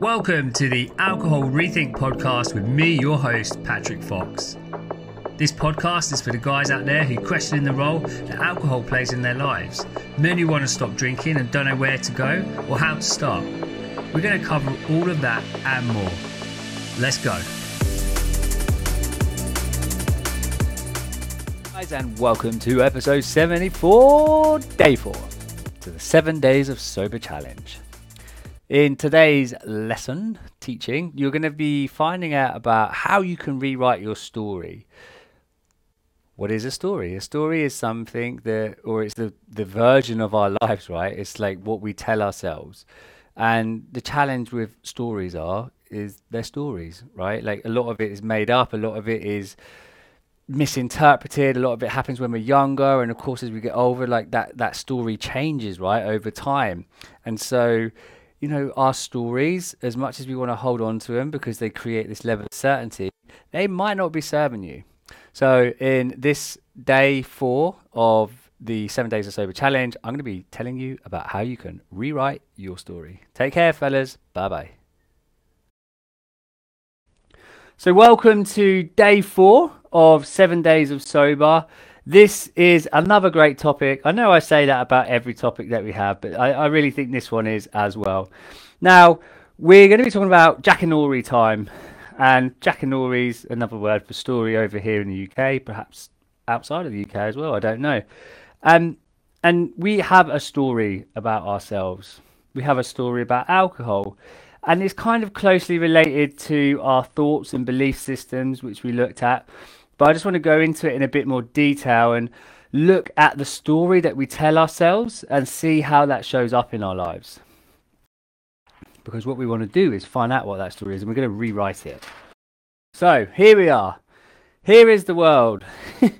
Welcome to the Alcohol Rethink podcast with me, your host, Patrick Fox. This podcast is for the guys out there who question the role that alcohol plays in their lives, men who want to stop drinking and don't know where to go or how to start. We're going to cover all of that and more. Let's go. Guys, and welcome to episode 74, day 4, to the 7 Days of Sober Challenge. In today's lesson, teaching, you're going to be finding out about how you can rewrite your story. What is a story? A story is something that, or it's the, the version of our lives, right? It's like what we tell ourselves. And the challenge with stories are, is they're stories, right? Like a lot of it is made up, a lot of it is misinterpreted, a lot of it happens when we're younger. And of course, as we get older, like that, that story changes, right, over time. And so, you know, our stories, as much as we want to hold on to them because they create this level of certainty, they might not be serving you. So, in this day four of the Seven Days of Sober Challenge, I'm going to be telling you about how you can rewrite your story. Take care, fellas. Bye bye. So, welcome to day four of Seven Days of Sober. This is another great topic. I know I say that about every topic that we have, but I, I really think this one is as well. Now, we're going to be talking about Jackanory time. And Jackanory's another word for story over here in the UK, perhaps outside of the UK as well. I don't know. Um, and we have a story about ourselves. We have a story about alcohol. And it's kind of closely related to our thoughts and belief systems, which we looked at. But I just want to go into it in a bit more detail and look at the story that we tell ourselves and see how that shows up in our lives. Because what we want to do is find out what that story is and we're going to rewrite it. So here we are. Here is the world.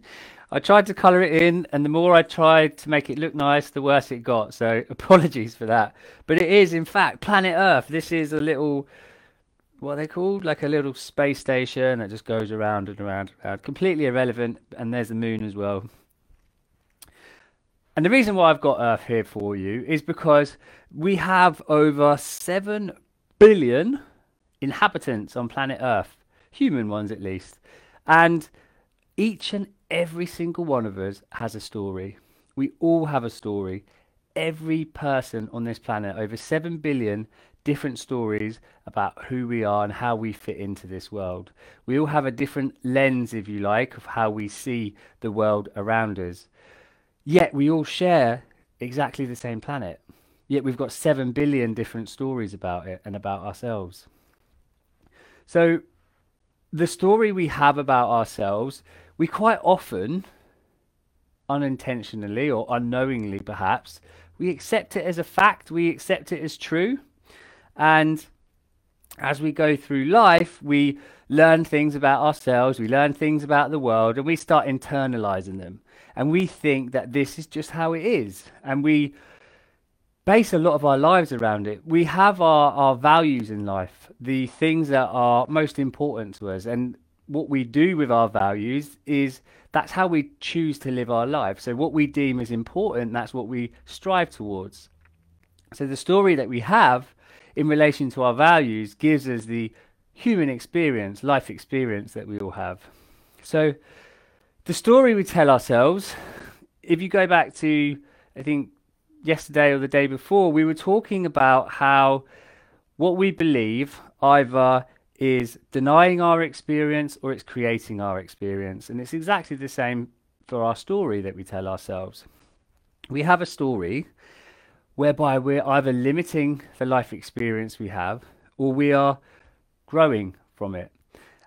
I tried to colour it in, and the more I tried to make it look nice, the worse it got. So apologies for that. But it is, in fact, planet Earth. This is a little what they called? Like a little space station that just goes around and around and around. Completely irrelevant. And there's the moon as well. And the reason why I've got Earth here for you is because we have over 7 billion inhabitants on planet Earth, human ones at least. And each and every single one of us has a story. We all have a story. Every person on this planet, over 7 billion, different stories about who we are and how we fit into this world. We all have a different lens, if you like, of how we see the world around us. Yet we all share exactly the same planet. Yet we've got 7 billion different stories about it and about ourselves. So, the story we have about ourselves, we quite often, unintentionally or unknowingly perhaps, we accept it as a fact, we accept it as true. And as we go through life, we learn things about ourselves, we learn things about the world, and we start internalizing them. And we think that this is just how it is. And we base a lot of our lives around it. We have our, our values in life, the things that are most important to us. And what we do with our values is that's how we choose to live our life. So, what we deem as important, that's what we strive towards. So, the story that we have in relation to our values gives us the human experience, life experience that we all have. So, the story we tell ourselves, if you go back to, I think, yesterday or the day before, we were talking about how what we believe either is denying our experience or it's creating our experience. And it's exactly the same for our story that we tell ourselves. We have a story whereby we're either limiting the life experience we have or we are growing from it.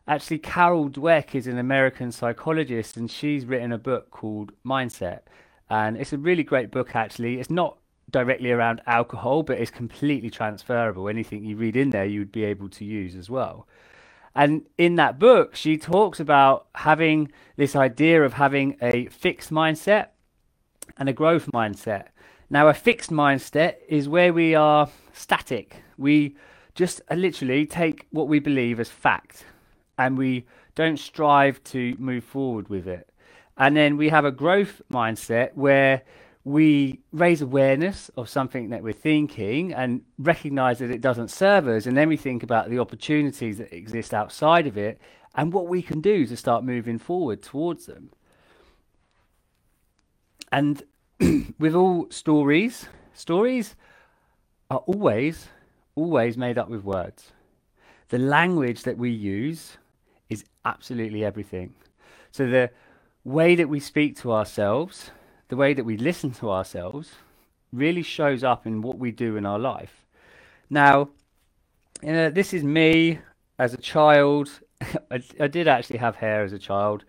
Actually, Carol Dweck is an American psychologist and she's written a book called Mindset. And it's a really great book, actually. It's not directly around alcohol, but it's completely transferable. Anything you read in there, you would be able to use as well. And in that book, she talks about having this idea of having a fixed mindset and a growth mindset. Now, a fixed mindset is where we are static. We just uh, literally take what we believe as fact and we don't strive to move forward with it. And then we have a growth mindset where we raise awareness of something that we're thinking and recognize that it doesn't serve us. And then we think about the opportunities that exist outside of it and what we can do to start moving forward towards them. And with all stories, stories are always, always made up with words. The language that we use is absolutely everything. So the way that we speak to ourselves, the way that we listen to ourselves, really shows up in what we do in our life. Now, this is me as a child. I, I did actually have hair as a child,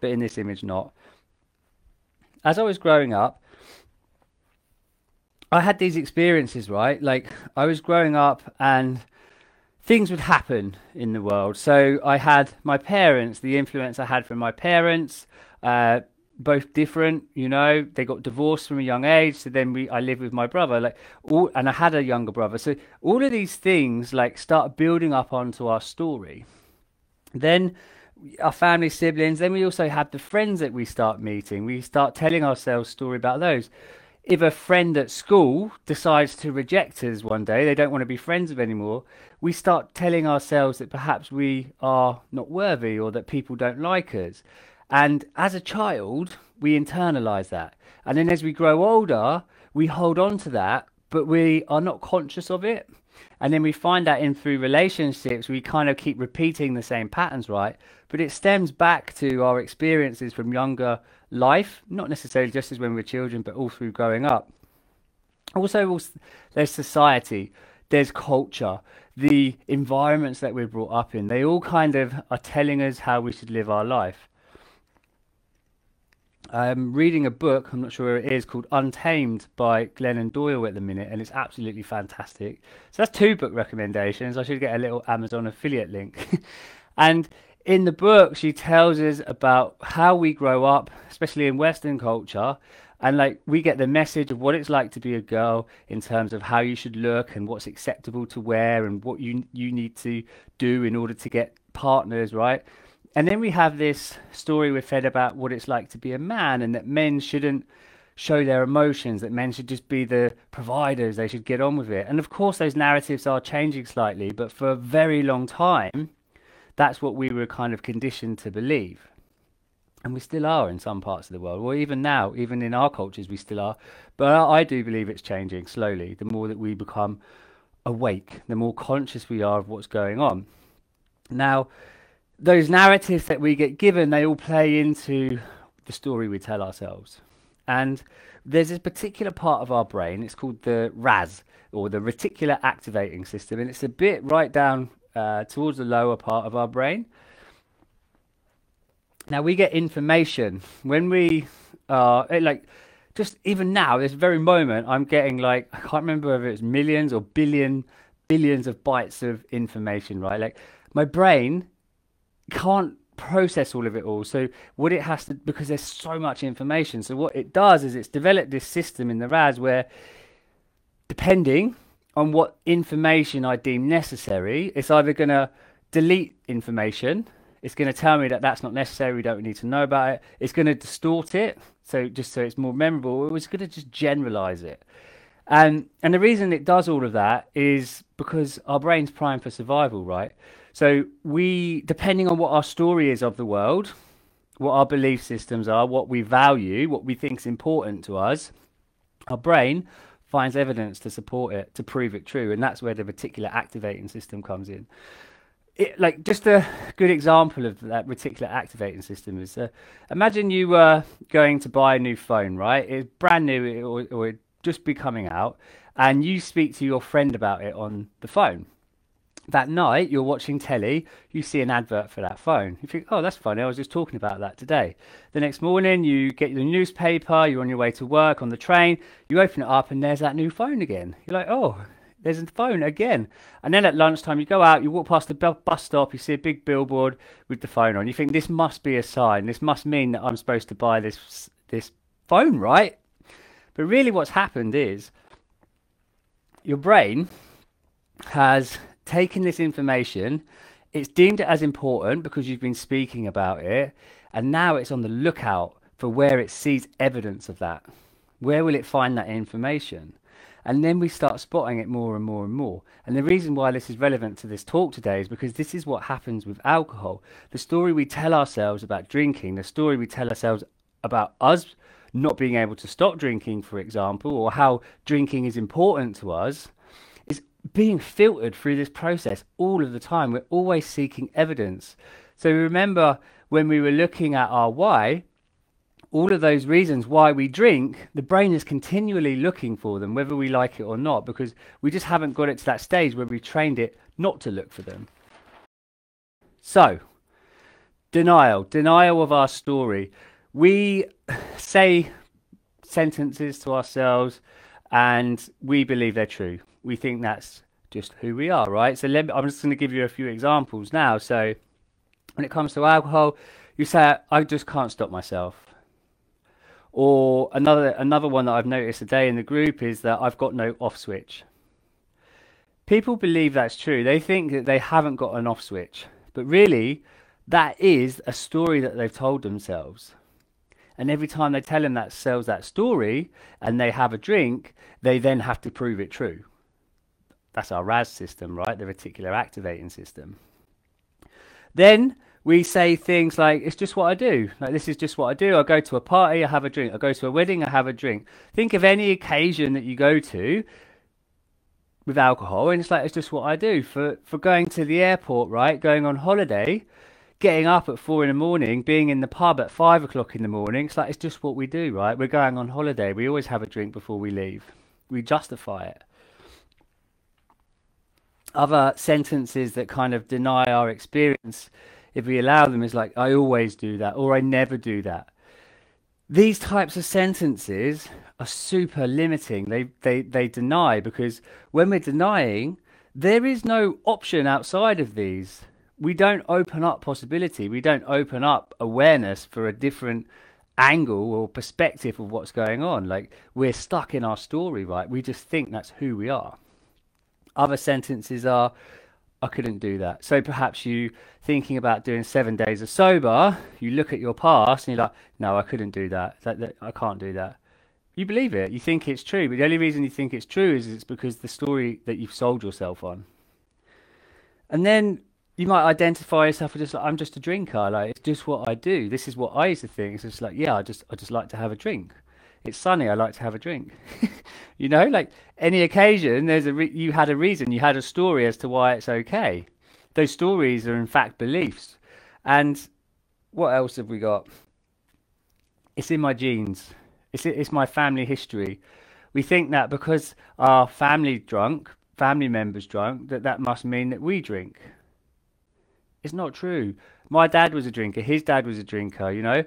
but in this image, not. As I was growing up, I had these experiences, right? Like I was growing up and things would happen in the world. So I had my parents, the influence I had from my parents, uh, both different. You know, they got divorced from a young age. So then we, I live with my brother, like all, and I had a younger brother. So all of these things like start building up onto our story. Then our family siblings. Then we also have the friends that we start meeting. We start telling ourselves story about those if a friend at school decides to reject us one day, they don't want to be friends with anymore, we start telling ourselves that perhaps we are not worthy or that people don't like us. And as a child, we internalize that. And then as we grow older, we hold on to that, but we are not conscious of it. And then we find that in through relationships, we kind of keep repeating the same patterns, right? But it stems back to our experiences from younger life, not necessarily just as when we were children, but all through growing up. Also, there's society, there's culture, the environments that we're brought up in. They all kind of are telling us how we should live our life. I'm reading a book, I'm not sure where it is, called Untamed by Glennon Doyle at the minute, and it's absolutely fantastic. So that's two book recommendations. I should get a little Amazon affiliate link. and in the book, she tells us about how we grow up, especially in Western culture, and like we get the message of what it's like to be a girl in terms of how you should look and what's acceptable to wear and what you you need to do in order to get partners, right? And then we have this story we're fed about what it's like to be a man and that men shouldn't show their emotions, that men should just be the providers, they should get on with it. And of course, those narratives are changing slightly, but for a very long time, that's what we were kind of conditioned to believe. And we still are in some parts of the world, or even now, even in our cultures, we still are. But I do believe it's changing slowly. The more that we become awake, the more conscious we are of what's going on. Now, those narratives that we get given, they all play into the story we tell ourselves. And there's this particular part of our brain, it's called the RAS, or the reticular activating system, and it's a bit right down uh, towards the lower part of our brain. Now we get information when we are uh, like just even now, this very moment, I'm getting like I can't remember whether it's millions or billion billions of bytes of information, right? Like my brain can't process all of it all. So what it has to because there's so much information. So what it does is it's developed this system in the RAS where depending on what information I deem necessary. It's either going to delete information, it's going to tell me that that's not necessary, we don't need to know about it. It's going to distort it, so just so it's more memorable. It was going to just generalize it. And, and the reason it does all of that is because our brain's primed for survival, right? So we, depending on what our story is of the world, what our belief systems are, what we value, what we think is important to us, our brain finds evidence to support it to prove it true and that's where the reticular activating system comes in. It, like just a good example of that reticular activating system is uh, imagine you were going to buy a new phone right? It's brand new or, or just be coming out and you speak to your friend about it on the phone that night you're watching telly, you see an advert for that phone. You think, oh, that's funny, I was just talking about that today. The next morning you get the newspaper, you're on your way to work on the train, you open it up and there's that new phone again. You're like, oh, there's a phone again. And then at lunchtime you go out, you walk past the bus stop, you see a big billboard with the phone on. You think this must be a sign. This must mean that I'm supposed to buy this this phone, right? But really what's happened is your brain has taken this information, it's deemed it as important because you've been speaking about it, and now it's on the lookout for where it sees evidence of that. Where will it find that information? And then we start spotting it more and more and more. And the reason why this is relevant to this talk today is because this is what happens with alcohol. The story we tell ourselves about drinking, the story we tell ourselves about us not being able to stop drinking, for example, or how drinking is important to us, being filtered through this process all of the time. We're always seeking evidence. So remember when we were looking at our why, all of those reasons why we drink, the brain is continually looking for them, whether we like it or not, because we just haven't got it to that stage where we've trained it not to look for them. So, denial, denial of our story. We say sentences to ourselves and we believe they're true. We think that's just who we are, right? So me, I'm just going to give you a few examples now. So, when it comes to alcohol, you say, I just can't stop myself. Or another another one that I've noticed today in the group is that I've got no off switch. People believe that's true. They think that they haven't got an off switch, but really, that is a story that they've told themselves. And every time they tell themselves that story and they have a drink, they then have to prove it true. That's our RAS system, right? The reticular activating system. Then we say things like, it's just what I do. Like, this is just what I do. I go to a party, I have a drink. I go to a wedding, I have a drink. Think of any occasion that you go to with alcohol, and it's like, it's just what I do. For, for going to the airport, right? Going on holiday, getting up at four in the morning, being in the pub at five o'clock in the morning, it's like, it's just what we do, right? We're going on holiday. We always have a drink before we leave. We justify it other sentences that kind of deny our experience if we allow them, is like, I always do that, or I never do that. These types of sentences are super limiting. They, they, they deny because when we're denying, there is no option outside of these. We don't open up possibility. We don't open up awareness for a different angle or perspective of what's going on. Like we're stuck in our story, right? We just think that's who we are. Other sentences are, I couldn't do that. So perhaps you thinking about doing seven days of sober, you look at your past and you're like, no, I couldn't do that. That, that. I can't do that. You believe it. You think it's true, but the only reason you think it's true is it's because the story that you've sold yourself on. And then you might identify yourself as just like, I'm just a drinker. Like it's just what I do. This is what I used to think. It's just like, yeah, I just I just like to have a drink it's sunny. I like to have a drink. you know, like any occasion, there's a re- you had a reason, you had a story as to why it's okay. Those stories are in fact beliefs. And what else have we got? It's in my genes. It's it's my family history. We think that because our family drunk, family members drunk, that that must mean that we drink. It's not true. My dad was a drinker. His dad was a drinker. You know,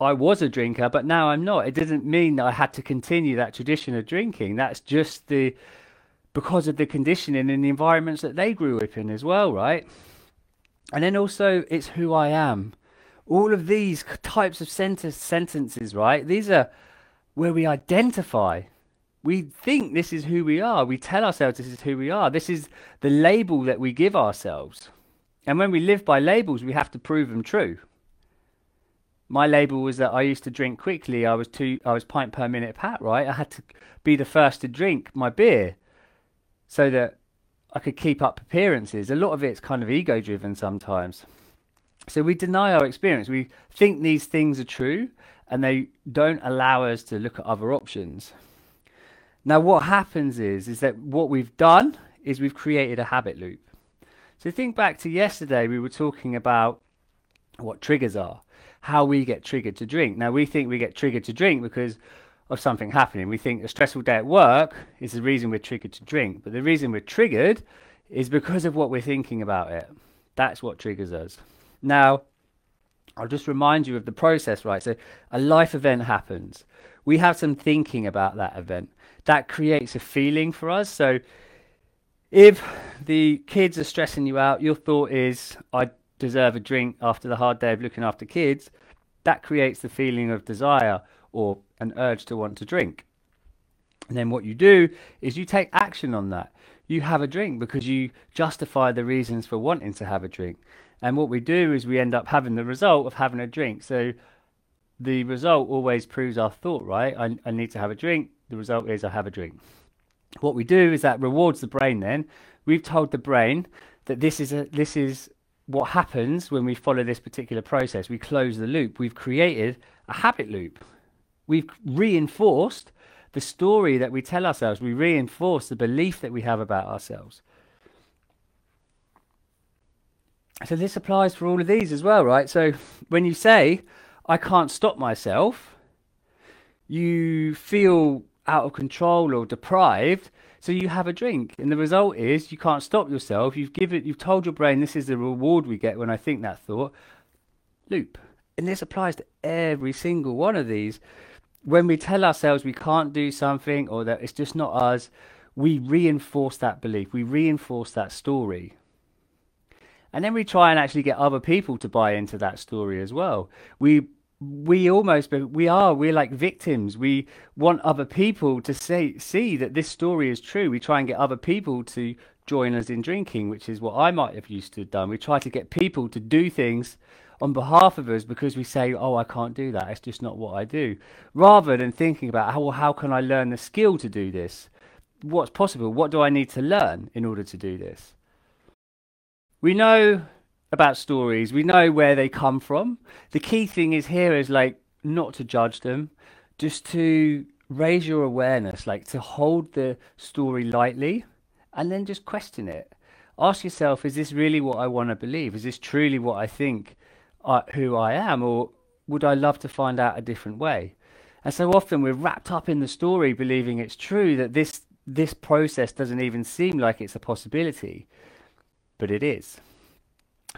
I was a drinker, but now I'm not. It doesn't mean that I had to continue that tradition of drinking. That's just the because of the conditioning and the environments that they grew up in as well, right? And then also, it's who I am. All of these types of sentence, sentences, right? These are where we identify. We think this is who we are. We tell ourselves this is who we are. This is the label that we give ourselves. And when we live by labels, we have to prove them true my label was that I used to drink quickly. I was two, I was pint per minute pat, right? I had to be the first to drink my beer so that I could keep up appearances. A lot of it's kind of ego driven sometimes. So we deny our experience. We think these things are true and they don't allow us to look at other options. Now what happens is is that what we've done is we've created a habit loop. So think back to yesterday we were talking about what triggers are how we get triggered to drink. Now, we think we get triggered to drink because of something happening. We think a stressful day at work is the reason we're triggered to drink. But the reason we're triggered is because of what we're thinking about it. That's what triggers us. Now, I'll just remind you of the process, right? So, a life event happens. We have some thinking about that event. That creates a feeling for us. So, if the kids are stressing you out, your thought is, I deserve a drink after the hard day of looking after kids, that creates the feeling of desire or an urge to want to drink. And then what you do is you take action on that. You have a drink because you justify the reasons for wanting to have a drink. And what we do is we end up having the result of having a drink. So the result always proves our thought, right? I, I need to have a drink. The result is I have a drink. What we do is that rewards the brain. Then we've told the brain that this is a this is what happens when we follow this particular process. We close the loop. We've created a habit loop. We've reinforced the story that we tell ourselves. We reinforce the belief that we have about ourselves. So this applies for all of these as well, right? So when you say, I can't stop myself, you feel out of control or deprived, so you have a drink. And the result is you can't stop yourself. You've given you've told your brain this is the reward we get when I think that thought. Loop. And this applies to every single one of these. When we tell ourselves we can't do something or that it's just not us, we reinforce that belief. We reinforce that story. And then we try and actually get other people to buy into that story as well. We we almost we are we're like victims. We want other people to say see that this story is true. We try and get other people to join us in drinking, which is what I might have used to have done. We try to get people to do things on behalf of us because we say, "Oh, I can't do that. It's just not what I do," rather than thinking about how well, how can I learn the skill to do this? What's possible? What do I need to learn in order to do this? we know about stories, we know where they come from. The key thing is here is like not to judge them, just to raise your awareness, like to hold the story lightly and then just question it. Ask yourself, is this really what I want to believe? Is this truly what I think uh, who I am? Or would I love to find out a different way? And so often we're wrapped up in the story, believing it's true that this this process doesn't even seem like it's a possibility but it is.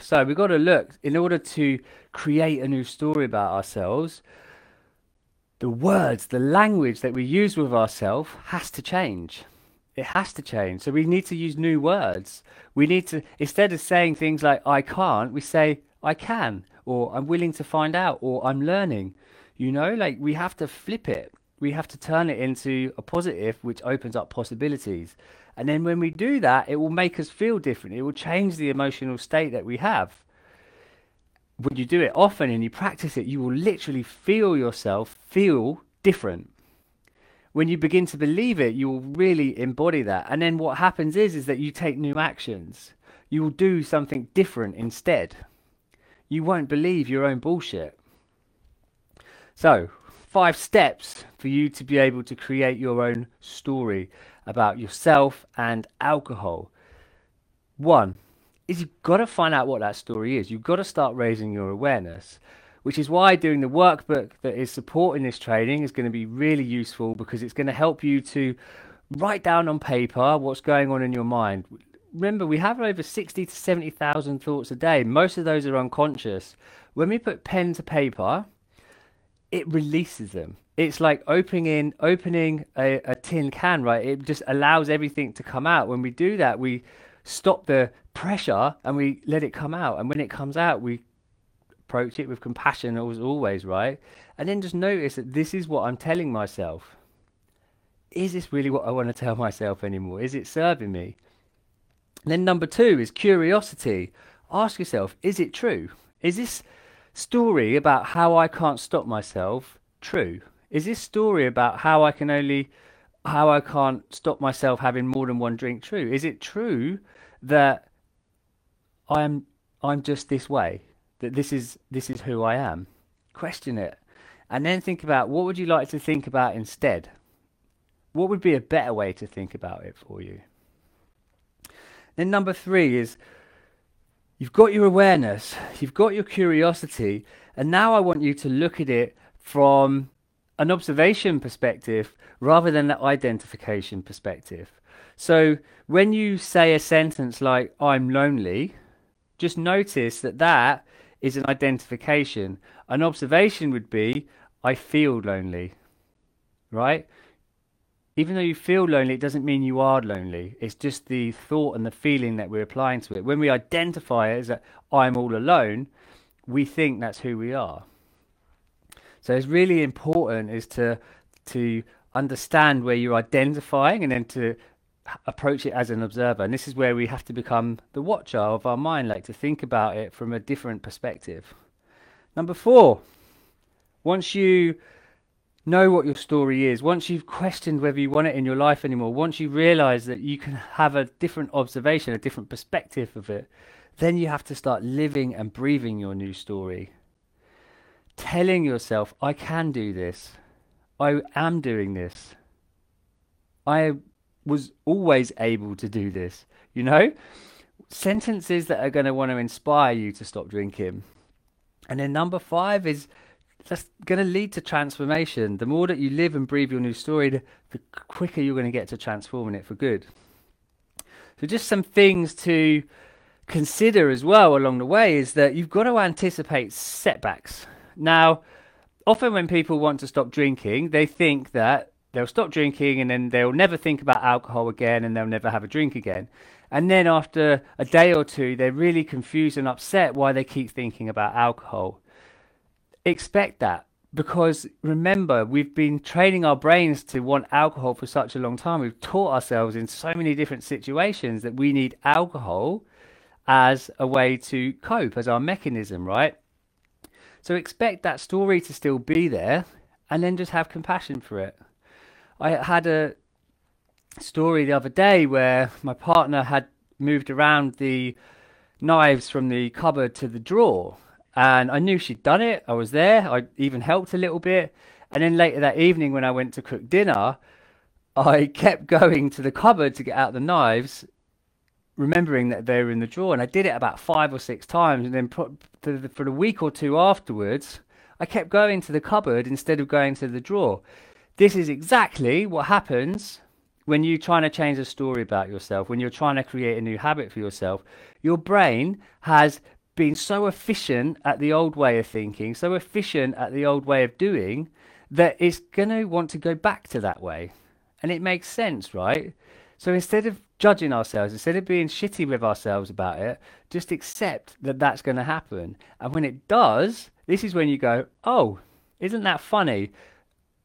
So we've got to look, in order to create a new story about ourselves, the words, the language that we use with ourselves has to change. It has to change. So we need to use new words. We need to, instead of saying things like, I can't, we say, I can, or I'm willing to find out, or I'm learning. You know, like we have to flip it. We have to turn it into a positive, which opens up possibilities. And then when we do that, it will make us feel different. It will change the emotional state that we have. When you do it often and you practice it, you will literally feel yourself feel different. When you begin to believe it, you will really embody that. And then what happens is is that you take new actions. You will do something different instead. You won't believe your own bullshit. So, five steps for you to be able to create your own story about yourself and alcohol. One is you've got to find out what that story is. You've got to start raising your awareness, which is why doing the workbook that is supporting this training is going to be really useful because it's going to help you to write down on paper what's going on in your mind. Remember, we have over 60 to 70,000 thoughts a day. Most of those are unconscious. When we put pen to paper, it releases them it's like opening in opening a, a tin can, right? It just allows everything to come out. When we do that, we stop the pressure and we let it come out. And when it comes out, we approach it with compassion as always, right? And then just notice that this is what I'm telling myself. Is this really what I want to tell myself anymore? Is it serving me? And then number two is curiosity. Ask yourself, is it true? Is this story about how I can't stop myself true? Is this story about how I can only how I can't stop myself having more than one drink true? Is it true that I'm I'm just this way? That this is this is who I am? Question it. And then think about what would you like to think about instead? What would be a better way to think about it for you? Then number 3 is you've got your awareness, you've got your curiosity, and now I want you to look at it from an observation perspective rather than the identification perspective. So when you say a sentence like, I'm lonely, just notice that that is an identification. An observation would be, I feel lonely, right? Even though you feel lonely, it doesn't mean you are lonely. It's just the thought and the feeling that we're applying to it. When we identify it as that I'm all alone, we think that's who we are. So it's really important is to to understand where you're identifying and then to approach it as an observer. And this is where we have to become the watcher of our mind, like to think about it from a different perspective. Number four, once you know what your story is, once you've questioned whether you want it in your life anymore, once you realize that you can have a different observation, a different perspective of it, then you have to start living and breathing your new story. Telling yourself, I can do this. I am doing this. I was always able to do this. You know? Sentences that are going to want to inspire you to stop drinking. And then number five is that's going to lead to transformation. The more that you live and breathe your new story, the, quicker you're going to get to transforming it for good. So, just some things to consider as well along the way is that you've got to anticipate setbacks. Now, often when people want to stop drinking, they think that they'll stop drinking and then they'll never think about alcohol again and they'll never have a drink again. And then after a day or two, they're really confused and upset why they keep thinking about alcohol. Expect that because remember, we've been training our brains to want alcohol for such a long time. We've taught ourselves in so many different situations that we need alcohol as a way to cope, as our mechanism, right? So expect that story to still be there and then just have compassion for it. I had a story the other day where my partner had moved around the knives from the cupboard to the drawer and I knew she'd done it. I was there. I even helped a little bit. And then later that evening, when I went to cook dinner, I kept going to the cupboard to get out the knives, remembering that they were in the drawer. And I did it about five or six times. And then for the, for the week or two afterwards, I kept going to the cupboard instead of going to the drawer. This is exactly what happens when you're trying to change a story about yourself, when you're trying to create a new habit for yourself. Your brain has been so efficient at the old way of thinking, so efficient at the old way of doing, that it's going to want to go back to that way. And it makes sense, right? So instead of judging ourselves, instead of being shitty with ourselves about it, just accept that that's going to happen. And when it does, this is when you go, oh, isn't that funny?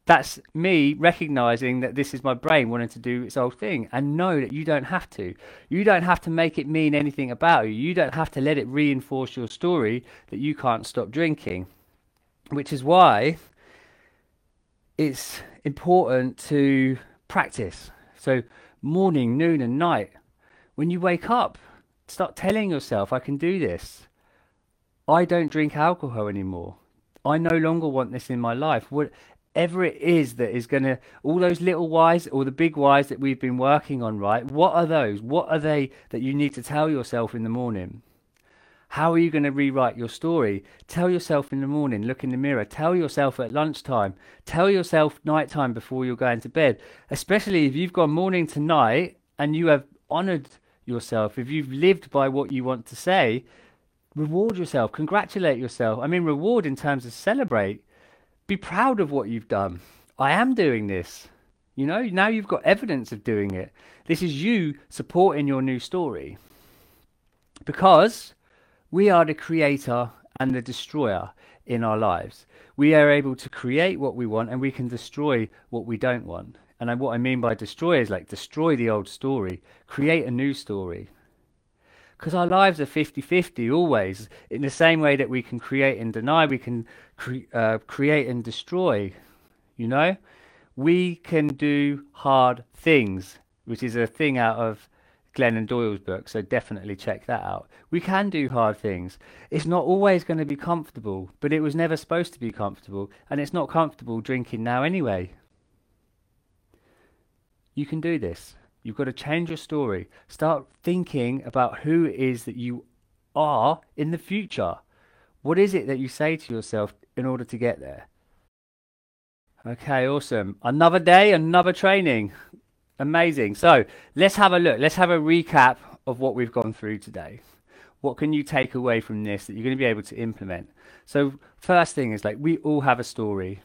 That's me recognizing that this is my brain wanting to do its old thing and know that you don't have to. You don't have to make it mean anything about you. You don't have to let it reinforce your story that you can't stop drinking. Which is why it's important to practice. So, morning, noon, and night. When you wake up, start telling yourself, I can do this. I don't drink alcohol anymore. I no longer want this in my life. What whatever it is that is going to, all those little whys or the big whys that we've been working on, right? What are those? What are they that you need to tell yourself in the morning? How are you going to rewrite your story? Tell yourself in the morning, look in the mirror. Tell yourself at lunchtime. Tell yourself nighttime before you're going to bed. Especially if you've gone morning to night and you have honored yourself, if you've lived by what you want to say, reward yourself, congratulate yourself. I mean, reward in terms of celebrate. Be proud of what you've done. I am doing this. You know, now you've got evidence of doing it. This is you supporting your new story. Because we are the creator and the destroyer in our lives. We are able to create what we want and we can destroy what we don't want. And what I mean by destroy is like destroy the old story, create a new story because our lives are 50 50 always. In the same way that we can create and deny, we can cre- uh, create and destroy. You know, we can do hard things, which is a thing out of Glennon Doyle's book, so definitely check that out. We can do hard things. It's not always going to be comfortable, but it was never supposed to be comfortable, and it's not comfortable drinking now anyway. You can do this. You've got to change your story. Start thinking about who it is that you are in the future. What is it that you say to yourself in order to get there? Okay, awesome. Another day, another training. Amazing. So let's have a look. Let's have a recap of what we've gone through today. What can you take away from this that you're going to be able to implement? So, first thing is like we all have a story.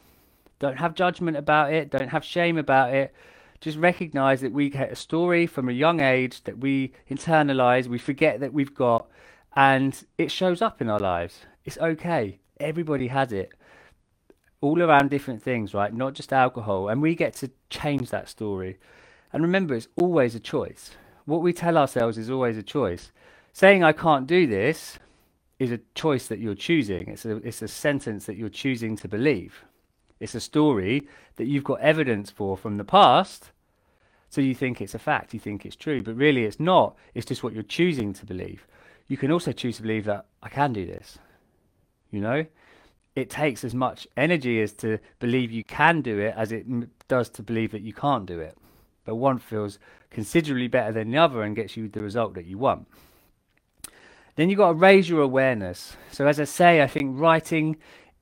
Don't have judgment about it, don't have shame about it just recognize that we get a story from a young age that we internalize, we forget that we've got, and it shows up in our lives. It's okay. Everybody has it. All around different things, right? Not just alcohol. And we get to change that story. And remember, it's always a choice. What we tell ourselves is always a choice. Saying I can't do this is a choice that you're choosing. It's a, it's a sentence that you're choosing to believe. It's a story that you've got evidence for from the past. So you think it's a fact, you think it's true, but really it's not. It's just what you're choosing to believe. You can also choose to believe that I can do this. You know, it takes as much energy as to believe you can do it as it does to believe that you can't do it. But one feels considerably better than the other and gets you the result that you want. Then you've got to raise your awareness. So, as I say, I think writing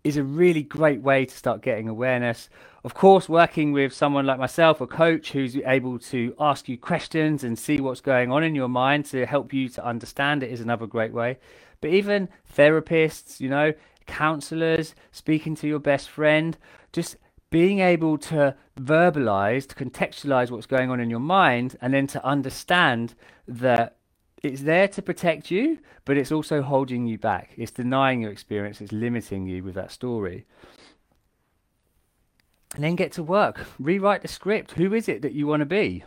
is a really great way to start getting awareness. Of course, working with someone like myself, a coach who's able to ask you questions and see what's going on in your mind to help you to understand it is another great way. But even therapists, you know, counselors, speaking to your best friend, just being able to verbalize, to contextualize what's going on in your mind, and then to understand that it's there to protect you, but it's also holding you back. It's denying your experience, it's limiting you with that story. And then get to work, rewrite the script. Who is it that you want to be?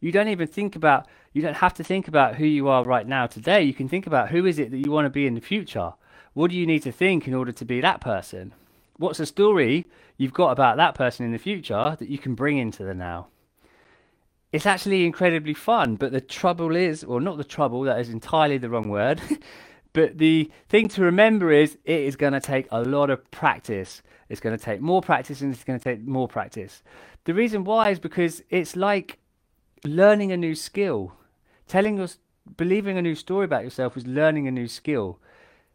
You don't even think about, you don't have to think about who you are right now today. You can think about who is it that you want to be in the future. What do you need to think in order to be that person? What's the story you've got about that person in the future that you can bring into the now? It's actually incredibly fun. But the trouble is, or not the trouble, that is entirely the wrong word. but the thing to remember is it is going to take a lot of practice. It's going to take more practice and it's going to take more practice. The reason why is because it's like learning a new skill. Telling us, believing a new story about yourself is learning a new skill.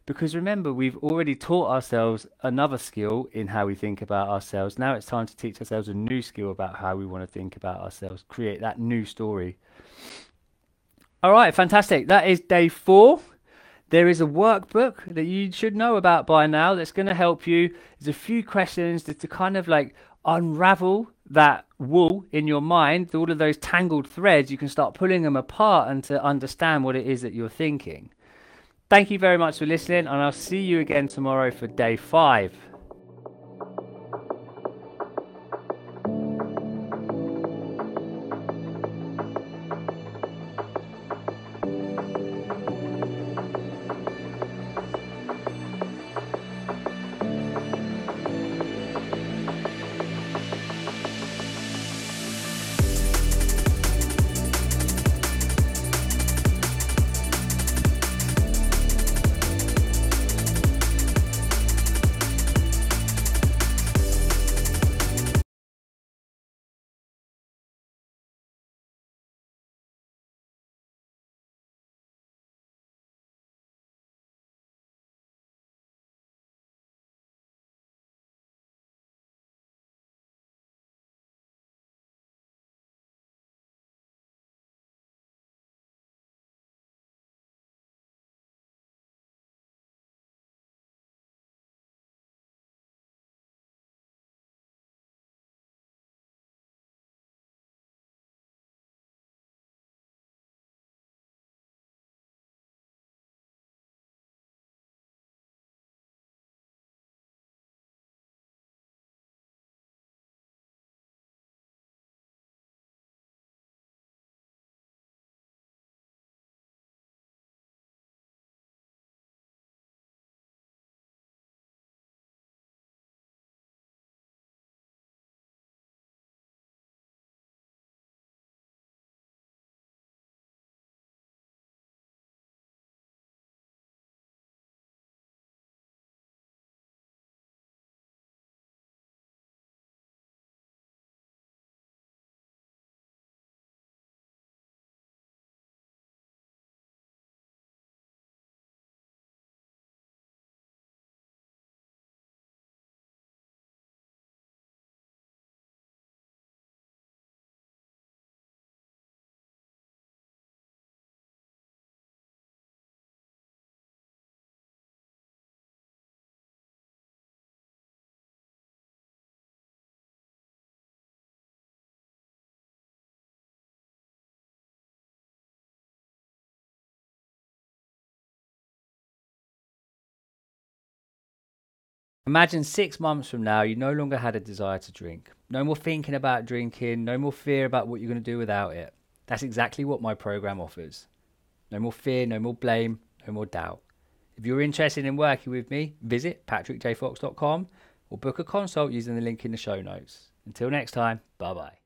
Because remember, we've already taught ourselves another skill in how we think about ourselves. Now it's time to teach ourselves a new skill about how we want to think about ourselves, create that new story. All right, fantastic. That is day four. There is a workbook that you should know about by now that's going to help you. There's a few questions to, to kind of like unravel that wool in your mind, all of those tangled threads. You can start pulling them apart and to understand what it is that you're thinking. Thank you very much for listening, and I'll see you again tomorrow for day five. Imagine six months from now, you no longer had a desire to drink. No more thinking about drinking, no more fear about what you're going to do without it. That's exactly what my program offers. No more fear, no more blame, no more doubt. If you're interested in working with me, visit patrickjfox.com or book a consult using the link in the show notes. Until next time, bye bye.